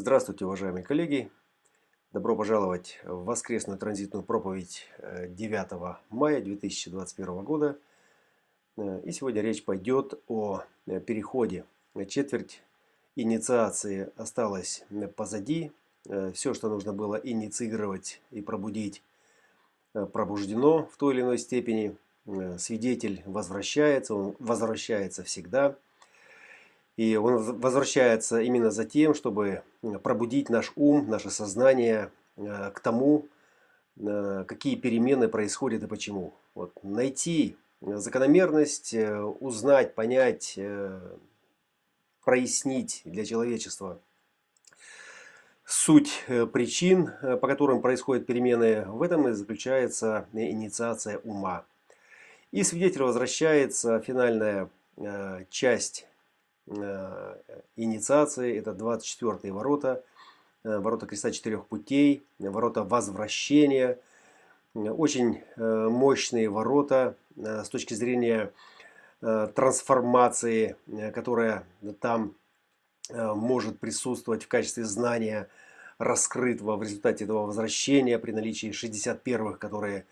Здравствуйте, уважаемые коллеги! Добро пожаловать в воскресную транзитную проповедь 9 э, мая 2021 года. Э, и сегодня речь пойдет о э, переходе. Четверть инициации осталась позади. Все, что нужно было инициировать и пробудить, пробуждено в той или иной степени. Свидетель возвращается, он возвращается всегда – и он возвращается именно за тем, чтобы пробудить наш ум, наше сознание э, к тому, э, какие перемены происходят и почему. Вот, найти закономерность, э, узнать, понять, прояснить для человечества суть причин, по которым происходят перемены, в этом и заключается инициация ума. И свидетель возвращается, финальная часть инициации. Это 24 ворота, э, ворота креста четырех путей, ворота возвращения. Очень э, мощные ворота с точки зрения трансформации, которая там может присутствовать в качестве знания раскрытого в результате этого возвращения при наличии 61-х, которые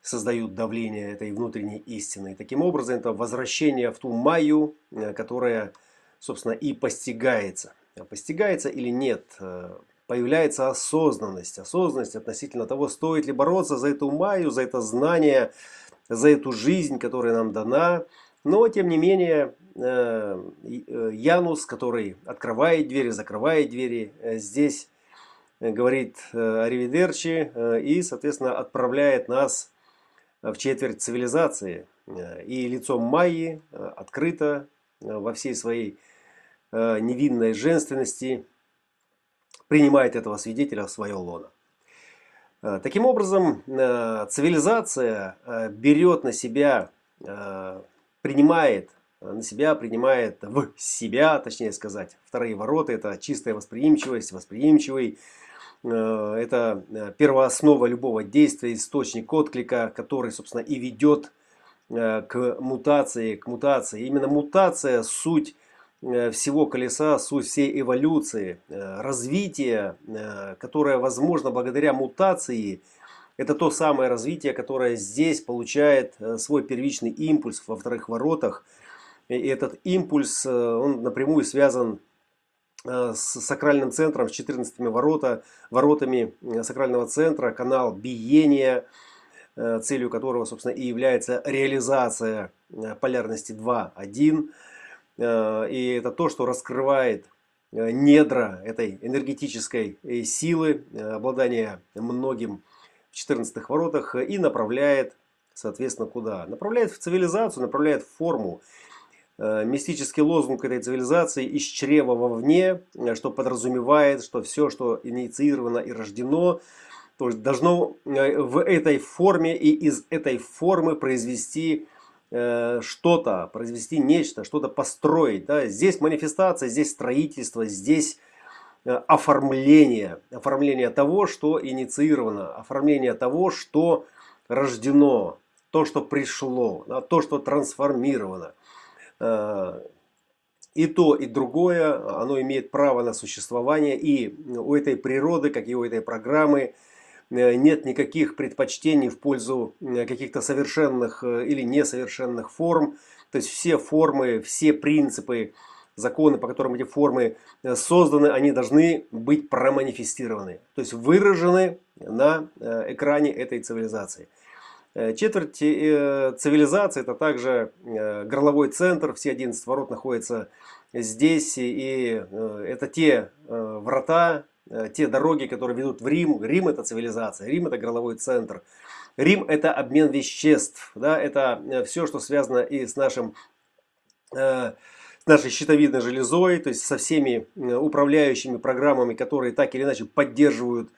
создают давление этой внутренней истины. таким образом, это возвращение в ту майю, которая собственно, и постигается. Постигается или нет, э, появляется осознанность. Осознанность относительно того, стоит ли бороться за эту маю, за это знание, за эту жизнь, которая нам дана. Но, тем не менее, э, э, Янус, который открывает двери, закрывает двери, здесь говорит Аривидерчи и, соответственно, отправляет нас в четверть цивилизации. И лицом Майи открыто во всей своей невинной женственности принимает этого свидетеля в свое лоно. Э, таким образом, э, цивилизация берет на себя, принимает на себя, принимает в себя, точнее сказать, вторые ворота, это чистая восприимчивость, восприимчивый, это первооснова любого действия, источник отклика, который, собственно, и ведет к мутации, к мутации. Именно мутация – суть Э, всего колеса, суть всей эволюции, э, развития, э, которое возможно благодаря мутации, это то самое развитие, которое здесь получает свой первичный импульс во вторых воротах. И этот импульс, он напрямую связан с сакральным центром, с 14 ворота, воротами сакрального центра, канал биения, целью которого, собственно, и является реализация полярности 2.1. Э, и это то, что раскрывает э, недра этой энергетической э, силы, обладания многим в 14 воротах и направляет, соответственно, куда? Направляет в цивилизацию, направляет в форму. Мистический лозунг этой цивилизации из чрева вовне, что подразумевает, что все, что инициировано и рождено, должно в этой форме и из этой формы произвести Э, что-то, произвести нечто, что-то построить. Да? Здесь манифестация, здесь строительство, здесь э, оформление. Оформление того, что инициировано, оформление того, что рождено, то, что пришло, да? то, что трансформировано. Э, и то, и другое, оно имеет право на существование. И у этой природы, как и у этой программы, нет никаких предпочтений в пользу э, каких-то совершенных э, или несовершенных форм. То есть все формы, все принципы, законы, по которым эти формы созданы, они должны быть проманифестированы. То есть выражены на экране этой цивилизации. Четверть цивилизации это также горловой центр, все 11 ворот находятся здесь. И это те врата, Э, те дороги, которые ведут в Рим. Рим это цивилизация, Рим это горловой центр. Рим это обмен веществ, да, это э, все, что связано и с нашим э, с нашей щитовидной железой, то есть со всеми управляющими программами, которые так или иначе поддерживают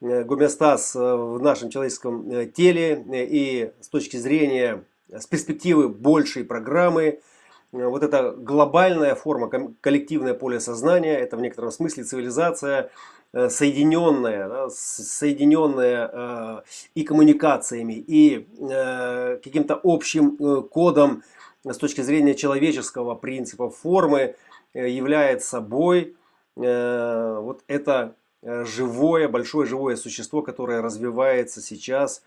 гомеостаз в нашем человеческом теле и с точки зрения, с перспективы большей программы, вот эта глобальная форма, коллективное поле сознания, это в некотором смысле цивилизация, э, соединенная, да, соединенная э, и коммуникациями, и э, каким-то общим э, кодом с точки зрения человеческого принципа формы, э, является собой. Вот это живое, большое живое существо, которое развивается сейчас,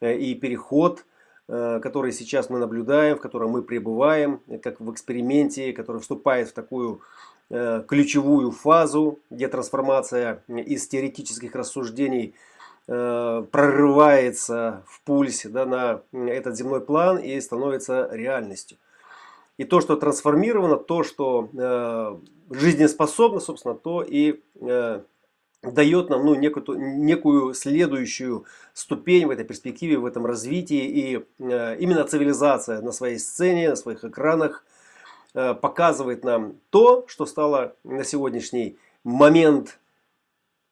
и переход, который сейчас мы наблюдаем, в котором мы пребываем, как в эксперименте, который вступает в такую ключевую фазу, где трансформация из теоретических рассуждений – Э, прорывается в пульсе да, на этот земной план и становится реальностью. И то, что трансформировано, то, что э, жизнеспособно, собственно, то и э, дает нам ну, некую, некую следующую ступень в этой перспективе, в этом развитии. И э, именно цивилизация на своей сцене, на своих экранах э, показывает нам то, что стало на сегодняшний момент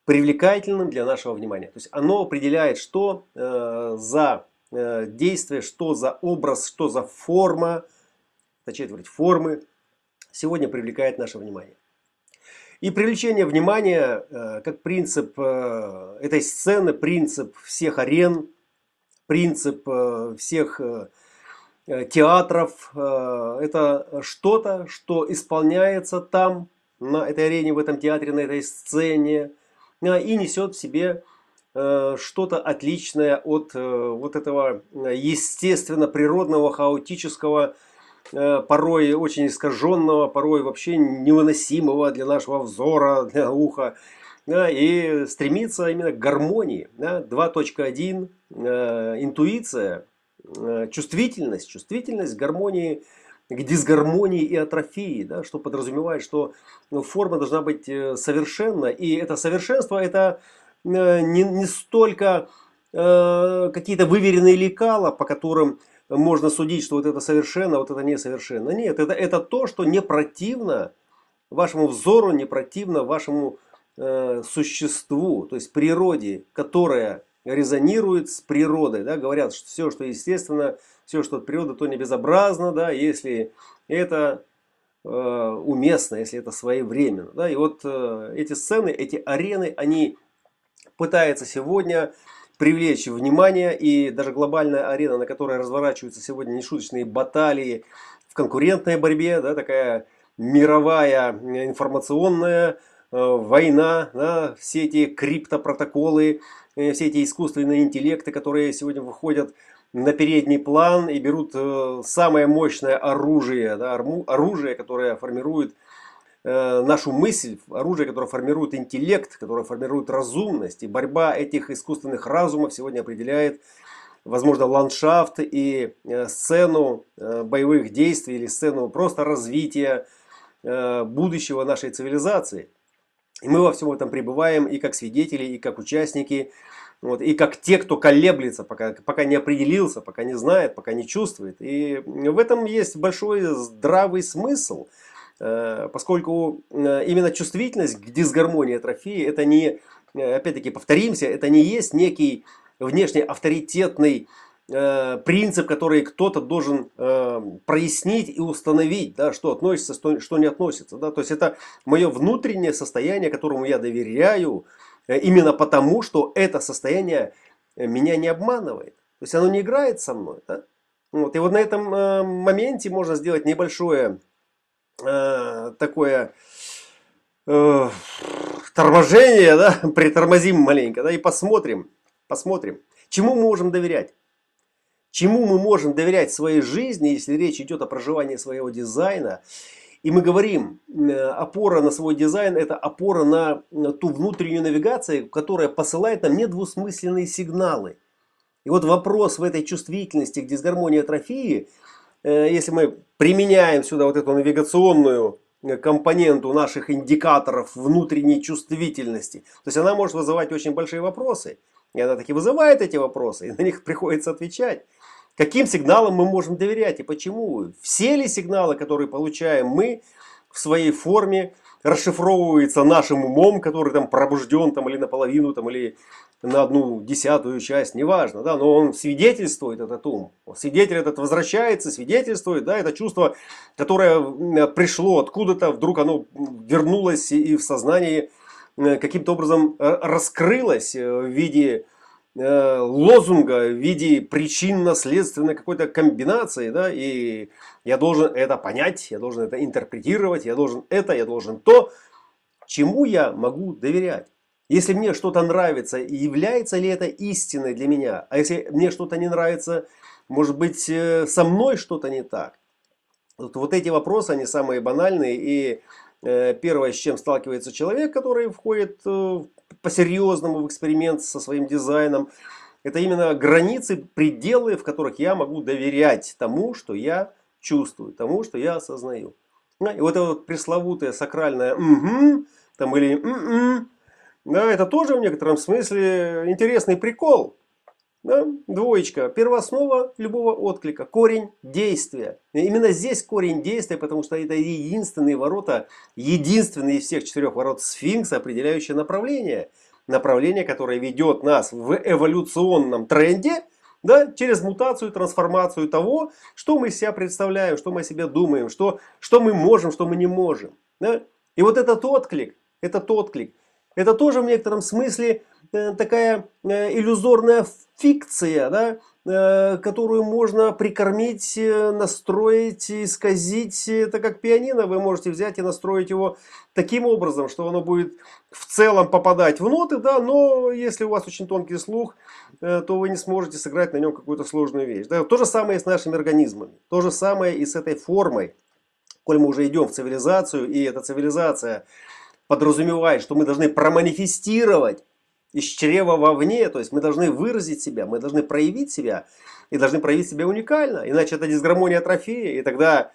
привлекательным для нашего внимания. То есть оно определяет, что э, за э, действие, что за образ, что за форма, точнее говорить, формы сегодня привлекает наше внимание. И привлечение внимания э, как принцип э, этой сцены, принцип всех арен, принцип э, всех театров, это что-то, что исполняется там, на этой арене, в этом театре, на этой сцене, и несет в себе что-то отличное от вот этого естественно природного, хаотического, порой очень искаженного, порой вообще невыносимого для нашего взора, для уха. и стремится именно к гармонии. 2.1 интуиция, чувствительность, чувствительность гармонии к дисгармонии и атрофии, да, что подразумевает, что форма должна быть э, совершенна. И это совершенство это э, не, не столько э, какие-то выверенные лекала, по которым можно судить, что вот это совершенно, вот это несовершенно. Нет, это, это то, что не противно вашему взору, не противно вашему э, существу, то есть природе, которая резонирует с природой. Да? Говорят, что все, что естественно, все, что от природы, то не безобразно, да, если это э, уместно, если это своевременно. Да? И вот э, эти сцены, эти арены, они пытаются сегодня привлечь внимание, и даже глобальная арена, на которой разворачиваются сегодня нешуточные баталии в конкурентной борьбе, да, такая мировая информационная э, война, да, все эти криптопротоколы, э, все эти искусственные интеллекты, которые сегодня выходят на передний план и берут э, самое мощное оружие, да, оружие, которое формирует э, нашу мысль, оружие, которое формирует интеллект, которое формирует разумность. И борьба этих искусственных разумов сегодня определяет, возможно, ландшафт и э, сцену боевых действий или сцену просто развития будущего нашей цивилизации. И мы во всем этом пребываем и как свидетели, и как участники – вот, и как те, кто колеблется, пока, пока не определился, пока не знает, пока не чувствует. И в этом есть большой здравый смысл, э, поскольку э, именно чувствительность к дисгармонии атрофии, это не, э, опять-таки повторимся, это не есть некий внешне авторитетный принцип, который кто-то должен прояснить и установить, да, что относится, что не относится. Да? То есть это мое внутреннее состояние, которому я доверяю, Э, именно потому, что это состояние э, меня не обманывает. То есть оно не играет со мной. Да? Вот. И вот на этом э, моменте можно сделать небольшое э, такое э, торможение, да? притормозим маленько да? и посмотрим, посмотрим, чему мы можем доверять. Чему мы можем доверять своей жизни, если речь идет о проживании своего дизайна и мы говорим, э, опора на свой дизайн – это опора на ту внутреннюю навигацию, которая посылает нам недвусмысленные сигналы. И вот вопрос в этой чувствительности к дисгармонии атрофии, э, если мы применяем сюда вот эту навигационную э, компоненту наших индикаторов внутренней чувствительности, то есть она может вызывать очень большие вопросы. И она таки вызывает эти вопросы, и на них приходится отвечать. Каким сигналам мы можем доверять и почему? Все ли сигналы, которые получаем мы в своей форме, расшифровываются нашим умом, который там пробужден там, или наполовину, там, или на одну десятую часть, неважно, да, но он свидетельствует этот ум. Свидетель этот возвращается, свидетельствует, да, это чувство, которое пришло откуда-то, вдруг оно вернулось и в сознании э, каким-то образом э, раскрылось э, в виде лозунга в виде причинно-следственной какой-то комбинации, да, и я должен это понять, я должен это интерпретировать, я должен это, я должен то. чему я могу доверять. Если мне что-то нравится, является ли это истиной для меня? А если мне что-то не нравится, может быть, э, со мной что-то не так? Вот, вот эти вопросы, они самые банальные. И э, первое, с чем сталкивается человек, который входит э, по-серьезному в эксперимент со своим дизайном, это именно границы, пределы, в которых я могу доверять тому, что я чувствую, тому, что я осознаю. И вот это вот пресловутое сакральное «угу», там или «м-м», да, это тоже в некотором смысле интересный прикол. Да? Двоечка. Первооснова любого отклика. Корень действия. Именно здесь корень действия, потому что это единственные ворота, единственные из всех четырех ворот сфинкса, определяющие направление. Направление, которое ведет нас в эволюционном тренде да, через мутацию, трансформацию того, что мы себя представляем, что мы о себе думаем, что, что мы можем, что мы не можем. Да? И вот этот отклик, этот отклик – это тоже в некотором смысле э, такая э, иллюзорная фикция, да, э, которую можно прикормить, настроить, исказить. Это как пианино, вы можете взять и настроить его таким образом, что оно будет в целом попадать в ноты, да, но если у вас очень тонкий слух, то вы не сможете сыграть на нем какую-то сложную вещь. Да. То же самое и с нашими организмами, то же самое и с этой формой. Коль мы уже идем в цивилизацию, и эта цивилизация – подразумевает, что мы должны проманифестировать из чрева вовне, то есть мы должны выразить себя, мы должны проявить себя и должны проявить себя уникально, иначе это дисгармония атрофии, и тогда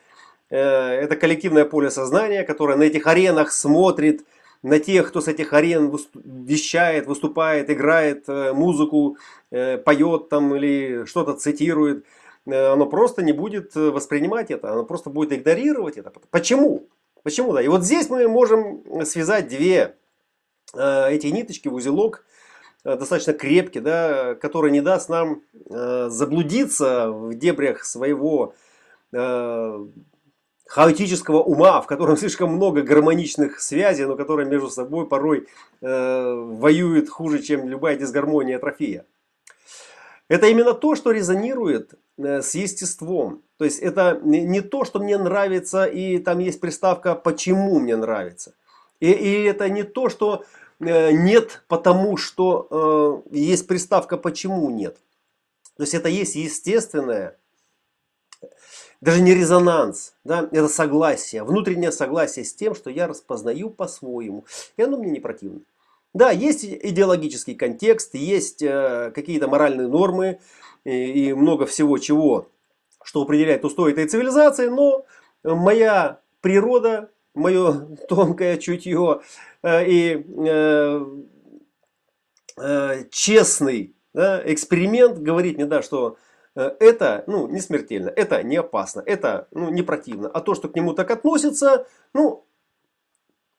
э, это коллективное поле сознания, которое на этих аренах смотрит на тех, кто с этих арен вещает, выступает, играет э, музыку, э, поет там или что-то цитирует, э, оно просто не будет воспринимать это, оно просто будет игнорировать это. Почему? Почему да? И вот здесь мы можем связать две э, эти ниточки в узелок, э, достаточно крепкий, да, который не даст нам э, заблудиться в дебрях своего хаотического ума, в котором слишком много гармоничных связей, но которые между собой порой э, воюют хуже, чем любая дисгармония атрофия. Это именно то, что резонирует э, с естеством. То есть это не то, что мне нравится, и там есть приставка «почему мне нравится». И, и это не то, что э, нет, потому что э, есть приставка «почему нет». То есть это есть естественное, даже не резонанс, да, это согласие, внутреннее согласие с тем, что я распознаю по-своему. И оно мне не противно. Да, есть идеологический контекст, есть э, какие-то моральные нормы и, много всего чего, что определяет устой этой цивилизации, но моя природа, мое тонкое чутье э, и э, честный да, эксперимент говорит мне, да, что это ну, не смертельно, это не опасно, это ну, не противно. А то, что к нему так относится, ну,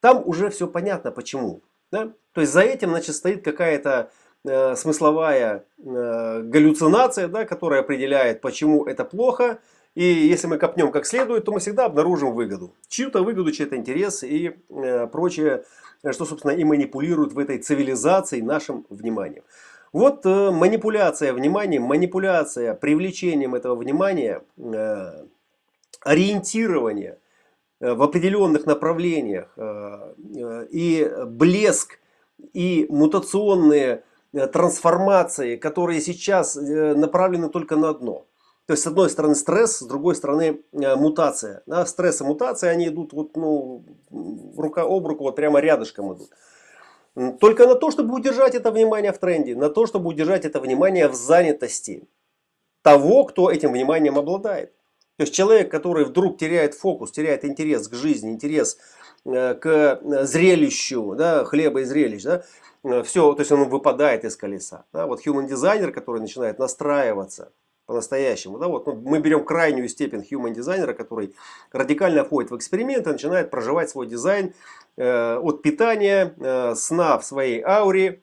там уже все понятно почему. Да? То есть за этим значит, стоит какая-то э, смысловая э, галлюцинация, да, которая определяет, почему это плохо. И если мы копнем как следует, то мы всегда обнаружим выгоду. Чью-то выгоду, чей-то интерес и э, прочее, что, собственно, и манипулирует в этой цивилизации нашим вниманием. Вот э, манипуляция вниманием, манипуляция привлечением этого внимания, э, ориентирование – в определенных направлениях э, э, и блеск и мутационные трансформации, которые сейчас направлены только на одно. То есть, с одной стороны стресс, с другой стороны мутация. Да, стресс и мутация, они идут вот, ну, рука об руку, вот прямо рядышком идут. Только на то, чтобы удержать это внимание в тренде, на то, чтобы удержать это внимание в занятости того, кто этим вниманием обладает. То есть человек, который вдруг теряет фокус, теряет интерес к жизни, интерес э, к э, зрелищу, да, хлеба и зрелищ, да, э, все, то есть он выпадает из колеса. Да. Вот human дизайнер, который начинает настраиваться по-настоящему, да, вот ну, мы берем крайнюю степень human дизайнера, который радикально входит в эксперимент и начинает проживать свой дизайн э, от питания, э, сна в своей ауре,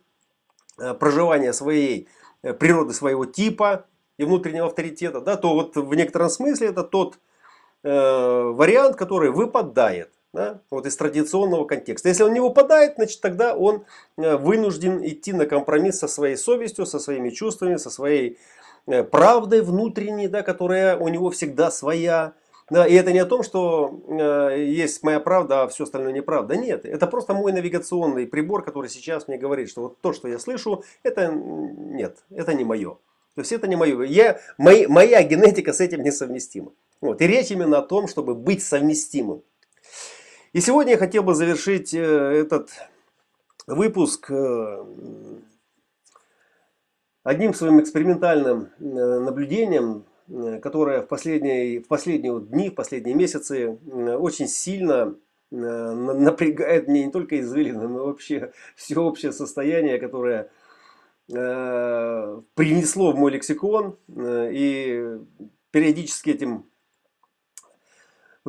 э, проживания своей природы своего типа, и внутреннего авторитета, да, то вот в некотором смысле это тот э, вариант, который выпадает да, вот из традиционного контекста. Если он не выпадает, значит тогда он э, вынужден идти на компромисс со своей совестью, со своими чувствами, со своей э, правдой внутренней, да, которая у него всегда своя. Да, и это не о том, что э, есть моя правда, а все остальное неправда. Нет, это просто мой навигационный прибор, который сейчас мне говорит, что вот то, что я слышу, это нет, это не мое. То есть это не мое. Я, мои, моя генетика с этим несовместима. Вот. И речь именно о том, чтобы быть совместимым. И сегодня я хотел бы завершить э, этот выпуск э, одним своим экспериментальным э, наблюдением которая в последние, в последние дни, в последние месяцы очень сильно напрягает мне не только извилины, но вообще все общее состояние, которое принесло в мой лексикон. И периодически этим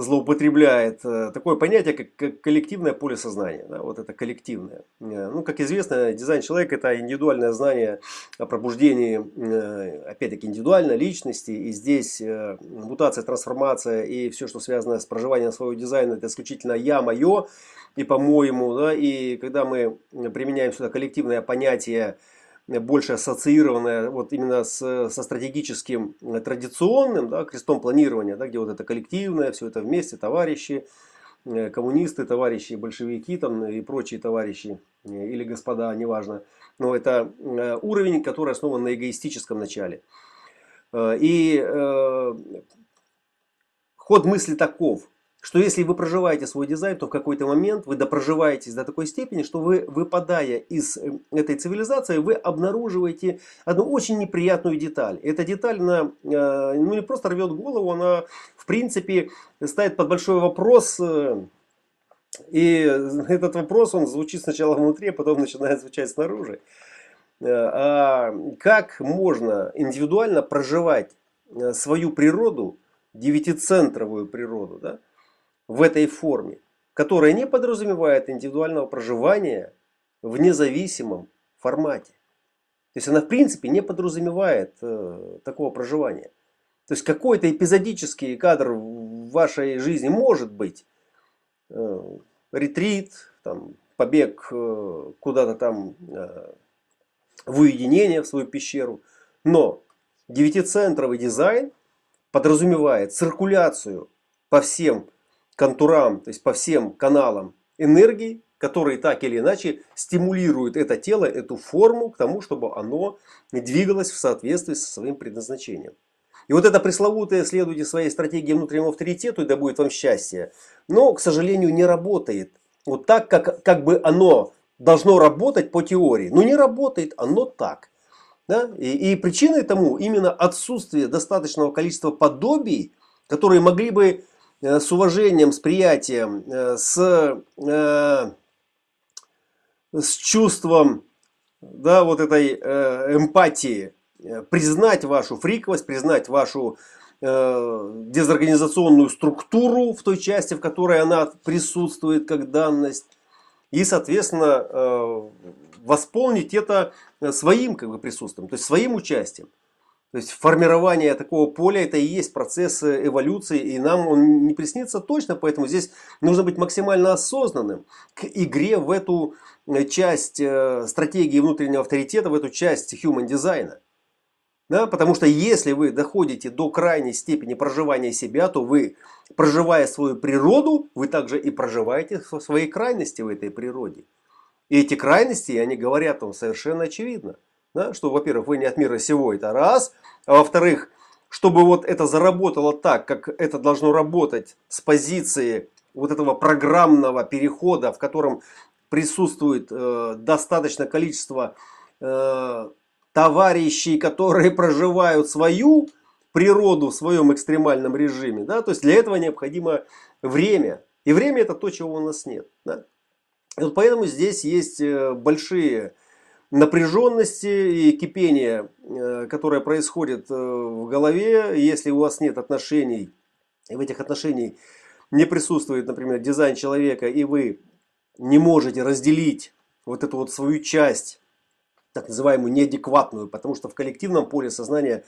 злоупотребляет э, такое понятие, как коллективное поле сознания. Да, вот это коллективное. Э, ну, как известно, дизайн человека это индивидуальное знание о пробуждении, э, опять-таки, индивидуальной личности. И здесь мутация, трансформация и все, что связано с проживанием своего дизайна, это исключительно я, мое и по-моему. Да, и когда мы применяем сюда коллективное понятие, больше ассоциированная вот именно с, со стратегическим э, традиционным да, крестом планирования, да, где вот это коллективное, все это вместе, товарищи, э, коммунисты, товарищи, большевики там, и прочие товарищи, э, или господа, неважно. Но это уровень, который основан на эгоистическом начале. И э, ход мысли таков, что если вы проживаете свой дизайн, то в какой-то момент вы допроживаетесь до такой степени, что вы, выпадая из э, этой цивилизации, вы обнаруживаете одну очень неприятную деталь. Эта деталь, она, э, ну, не просто рвет голову, она в принципе ставит под большой вопрос э, и этот вопрос, он звучит сначала внутри, а потом начинает звучать снаружи. А как можно индивидуально проживать свою природу, девятицентровую природу, да, в этой форме, которая не подразумевает индивидуального проживания в независимом формате. То есть она в принципе не подразумевает э, такого проживания. То есть какой-то эпизодический кадр в вашей жизни может быть. Э, ретрит, там, побег э, куда-то там э, в уединение, в свою пещеру. Но девятицентровый дизайн подразумевает циркуляцию по всем контурам, то есть по всем каналам энергии, которые так или иначе стимулируют это тело, эту форму к тому, чтобы оно двигалось в соответствии со своим предназначением. И вот это пресловутое следуйте своей стратегии внутреннего авторитету, и да будет вам счастье, но, к сожалению, не работает. Вот так, как, как бы оно должно работать по теории. Но не работает оно так. Да? И, и причиной тому именно отсутствие достаточного количества подобий, которые могли бы с уважением, с приятием, э, с, э, с чувством да, вот этой эмпатии признать вашу фриковость, признать вашу дезорганизационную структуру в той части, в которой она присутствует как данность. И, соответственно, восполнить это своим как бы, присутствием, то есть своим участием. То есть формирование такого поля это и есть процесс э, эволюции, и нам он не приснится точно, поэтому здесь нужно быть максимально осознанным к игре в эту э, часть э, стратегии внутреннего авторитета, в эту часть human дизайна. Да, потому что если вы доходите до крайней степени проживания себя, то вы, проживая свою природу, вы также и проживаете свои крайности в этой природе. И эти крайности, они говорят вам совершенно очевидно – да, что, во-первых, вы не от мира сего, это раз. А во-вторых, чтобы вот это заработало так, как это должно работать с позиции вот этого программного перехода, в котором присутствует э, достаточное количество э, товарищей, которые проживают свою природу в своем экстремальном режиме. Да? То есть для этого необходимо время. И время это то, чего у нас нет. Да? И вот поэтому здесь есть э, большие напряженности и кипения, э, которое происходит э, в голове, если у вас нет отношений, и в этих отношениях не присутствует, например, дизайн человека, и вы не можете разделить вот эту вот свою часть, так называемую неадекватную, потому что в коллективном поле сознания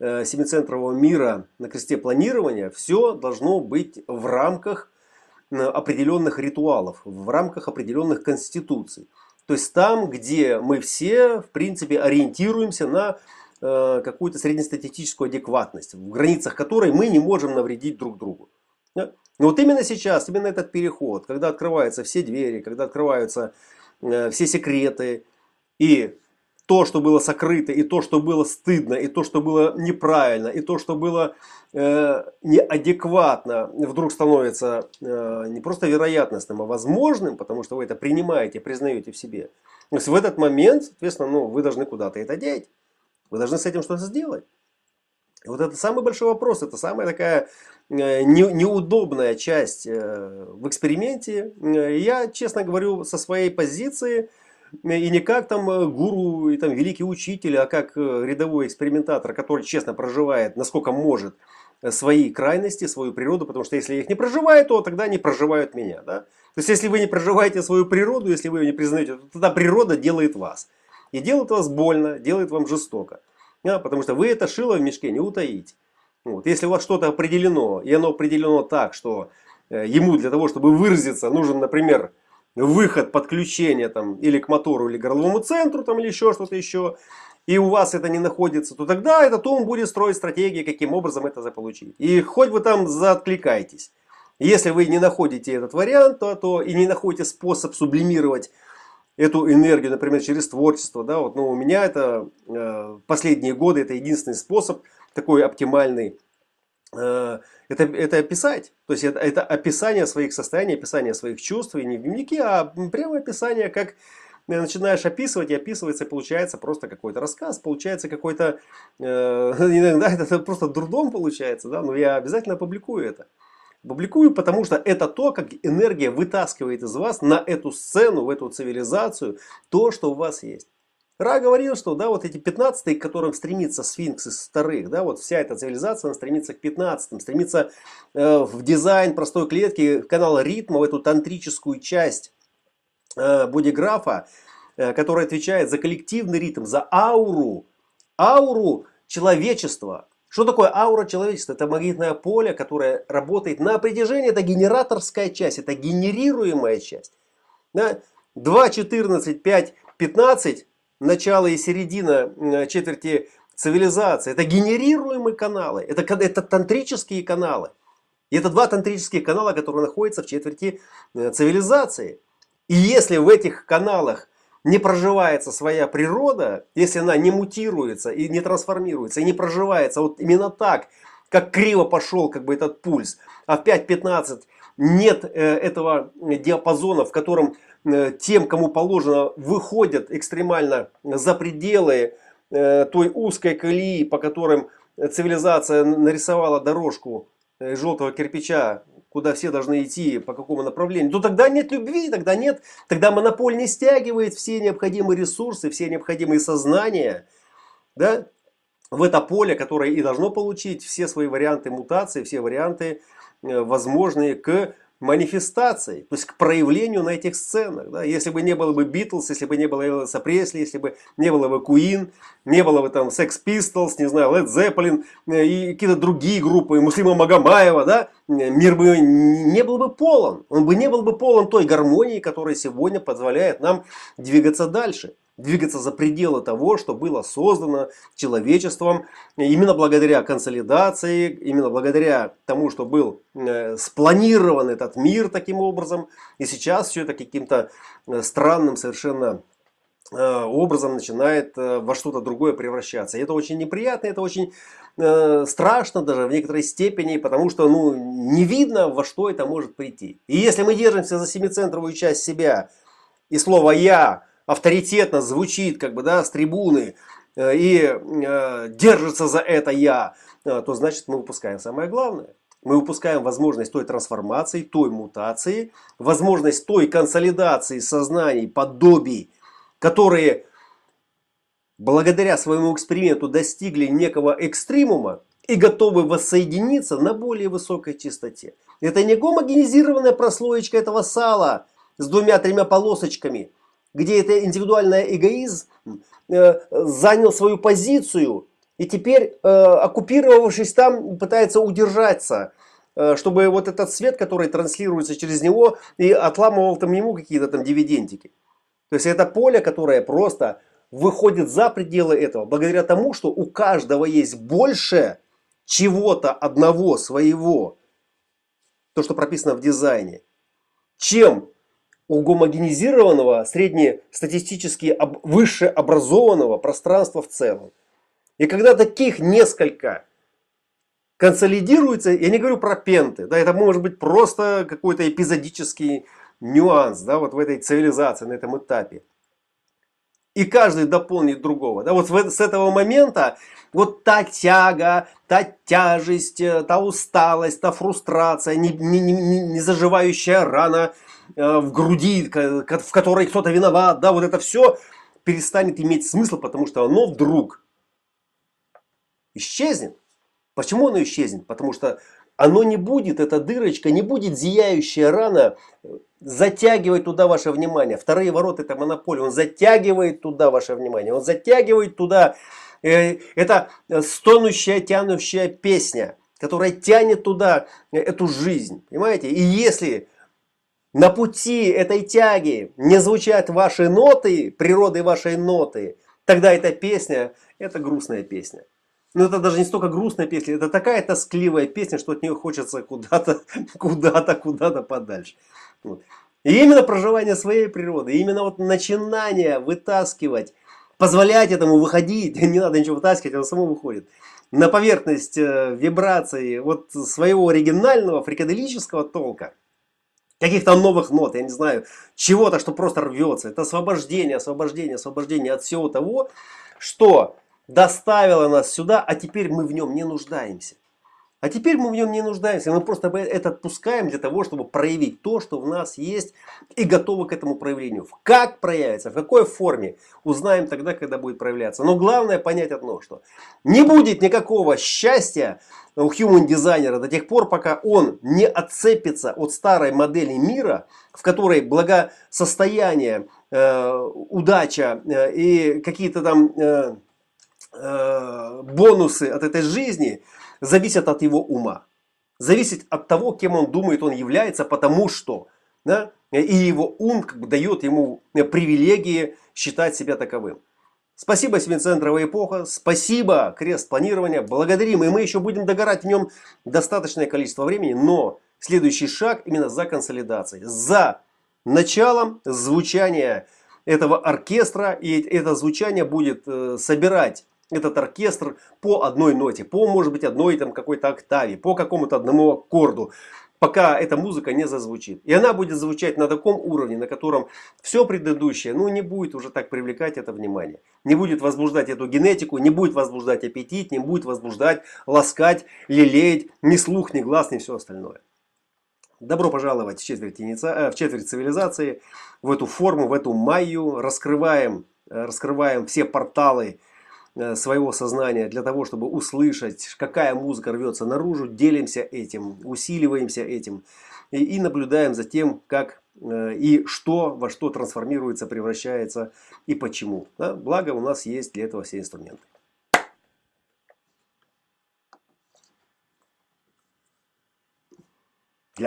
э, семицентрового мира на кресте планирования все должно быть в рамках определенных ритуалов, в рамках определенных конституций. То есть там, где мы все, в принципе, ориентируемся на э, какую-то среднестатистическую адекватность, в границах которой мы не можем навредить друг другу. Да? Но вот именно сейчас, именно этот переход, когда открываются все двери, когда открываются э, все секреты, и то, что было сокрыто, и то, что было стыдно, и то, что было неправильно, и то, что было э, неадекватно, вдруг становится э, не просто вероятностным, а возможным, потому что вы это принимаете, признаете в себе. То есть в этот момент, соответственно, ну, вы должны куда-то это деть. Вы должны с этим что-то сделать. И вот это самый большой вопрос, это самая такая э, не, неудобная часть э, в эксперименте. Э, я, честно говорю, со своей позиции, и не как там э, гуру и там великий учитель, а как э, рядовой экспериментатор, который честно проживает, насколько может, э, свои крайности, свою природу, потому что если я их не проживаю, то тогда они проживают меня. Да? То есть если вы не проживаете свою природу, если вы ее не признаете, то тогда природа делает вас. И делает вас больно, делает вам жестоко. Да? Потому что вы это шило в мешке не утаите. Вот. Если у вас что-то определено, и оно определено так, что ему для того, чтобы выразиться, нужен, например, выход подключения там или к мотору, или к горловому центру, там, или еще что-то еще, и у вас это не находится, то тогда этот ум будет строить стратегии, каким образом это заполучить. И хоть вы там заоткликаетесь. Если вы не находите этот вариант, то, то и не находите способ сублимировать эту энергию, например, через творчество, да, вот, ну, у меня это э, последние годы это единственный способ такой оптимальный это, это писать. То есть это, это описание своих состояний, описание своих чувств, и не в дневнике, а прямо описание, как начинаешь описывать, и описывается, получается просто какой-то рассказ, получается какой-то, э, иногда это просто дурдом получается, да, но я обязательно опубликую это. Публикую, потому что это то, как энергия вытаскивает из вас на эту сцену, в эту цивилизацию, то, что у вас есть. Ра говорил, что да, вот эти 15 к которым стремится сфинкс из вторых, да, вот вся эта цивилизация она стремится к 15 стремится э, в дизайн простой клетки, в канал ритма, в эту тантрическую часть э, бодиграфа, э, которая отвечает за коллективный ритм, за ауру, ауру человечества. Что такое аура человечества? Это магнитное поле, которое работает на притяжение, это генераторская часть, это генерируемая часть. Да? 2, 14, 5, 15 начало и середина четверти цивилизации. Это генерируемые каналы, это, это тантрические каналы. И это два тантрических канала, которые находятся в четверти э, цивилизации. И если в этих каналах не проживается своя природа, если она не мутируется и не трансформируется, и не проживается вот именно так, как криво пошел как бы этот пульс, а в 5.15 нет э, этого диапазона, в котором Э, тем, кому положено, выходят экстремально за пределы э, той узкой колеи, по которым цивилизация нарисовала дорожку э, желтого кирпича, куда все должны идти, по какому направлению, то тогда нет любви, тогда нет, тогда монополь не стягивает все необходимые ресурсы, все необходимые сознания, да, в это поле, которое и должно получить все свои варианты мутации, все варианты возможные к манифестацией, то есть к проявлению на этих сценах. Да? Если бы не было бы Битлз, если бы не было Элвиса Пресли, если бы не было бы Queen, не было бы там Sex Pistols, не знаю, Led Zeppelin э, и какие-то другие группы, Муслима Магомаева, да? мир бы не был бы полон. Он бы не был бы полон той гармонии, которая сегодня позволяет нам двигаться дальше двигаться за пределы того, что было создано человечеством именно благодаря консолидации, именно благодаря тому, что был э, спланирован этот мир таким образом. И сейчас все это каким-то э, странным совершенно э, образом начинает во что-то другое превращаться. И это очень неприятно, это очень страшно даже в некоторой степени, потому что ну, не видно, во что это может прийти. И если мы держимся за семицентровую часть себя и слово «я», авторитетно звучит как бы да, с трибуны э, и э, держится за это я, э, то значит мы упускаем самое главное. Мы упускаем возможность той трансформации, той мутации, возможность той консолидации сознаний, подобий, которые благодаря своему эксперименту достигли некого экстремума и готовы воссоединиться на более высокой частоте. Это не гомогенизированная прослоечка этого сала с двумя-тремя полосочками – где это индивидуальный эгоизм э, занял свою позицию и теперь, э, оккупировавшись там, пытается удержаться, э, чтобы вот этот свет, который транслируется через него, и отламывал там ему какие-то там дивидендики. То есть это поле, которое просто выходит за пределы этого благодаря тому, что у каждого есть больше чего-то одного своего, то, что прописано в дизайне, чем у гомогенизированного, среднестатистически выше образованного пространства в целом. И когда таких несколько консолидируется, я не говорю про пенты, да, это может быть просто какой-то эпизодический нюанс, да, вот в этой цивилизации, на этом этапе. И каждый дополнит другого. Да, вот с этого момента вот та тяга, та тяжесть, э, та усталость, та фрустрация, не, не, не, не заживающая рана в груди, в которой кто-то виноват, да, вот это все перестанет иметь смысл, потому что оно вдруг исчезнет. Почему оно исчезнет? Потому что оно не будет, эта дырочка, не будет зияющая рана затягивать туда ваше внимание. Вторые ворота это монополия. Он затягивает туда ваше внимание. Он затягивает туда. Э, это стонущая, тянущая песня, которая тянет туда эту жизнь. Понимаете? И если на пути этой тяги не звучат ваши ноты, природы вашей ноты, тогда эта песня, это грустная песня. Но это даже не столько грустная песня, это такая тоскливая песня, что от нее хочется куда-то, куда-то, куда-то подальше. Вот. И именно проживание своей природы, именно вот начинание вытаскивать, позволять этому выходить, не надо ничего вытаскивать, оно само выходит, на поверхность э, вибрации вот своего оригинального фрикаделического толка, каких-то новых нот, я не знаю, чего-то, что просто рвется. Это освобождение, освобождение, освобождение от всего того, что доставило нас сюда, а теперь мы в нем не нуждаемся. А теперь мы в нем не нуждаемся, мы просто это отпускаем для того, чтобы проявить то, что в нас есть и готовы к этому проявлению. Как проявится, в какой форме, узнаем тогда, когда будет проявляться. Но главное понять одно, что не будет никакого счастья у human дизайнера до тех пор, пока он не отцепится от старой модели мира, в которой благосостояние, э, удача э, и какие-то там э, бонусы от этой жизни – зависят от его ума. Зависит от того, кем он думает, он является, потому что да, и его ум как бы дает ему привилегии считать себя таковым. Спасибо, Свинцентровая эпоха, спасибо, крест планирования, благодарим, и мы еще будем догорать в нем достаточное количество времени, но следующий шаг именно за консолидацией, за началом звучания этого оркестра, и это звучание будет э, собирать этот оркестр по одной ноте, по, может быть, одной там какой-то октаве, по какому-то одному аккорду, пока эта музыка не зазвучит. И она будет звучать на таком уровне, на котором все предыдущее, ну, не будет уже так привлекать это внимание. Не будет возбуждать эту генетику, не будет возбуждать аппетит, не будет возбуждать, ласкать, лелеять ни слух, ни глаз, ни все остальное. Добро пожаловать в четверть, иница... Э, в четверть цивилизации, в эту форму, в эту майю. Раскрываем, э, раскрываем все порталы своего сознания для того, чтобы услышать, какая музыка рвется наружу, делимся этим, усиливаемся этим и, и наблюдаем за тем, как э, и что во что трансформируется, превращается и почему. Да? Благо у нас есть для этого все инструменты.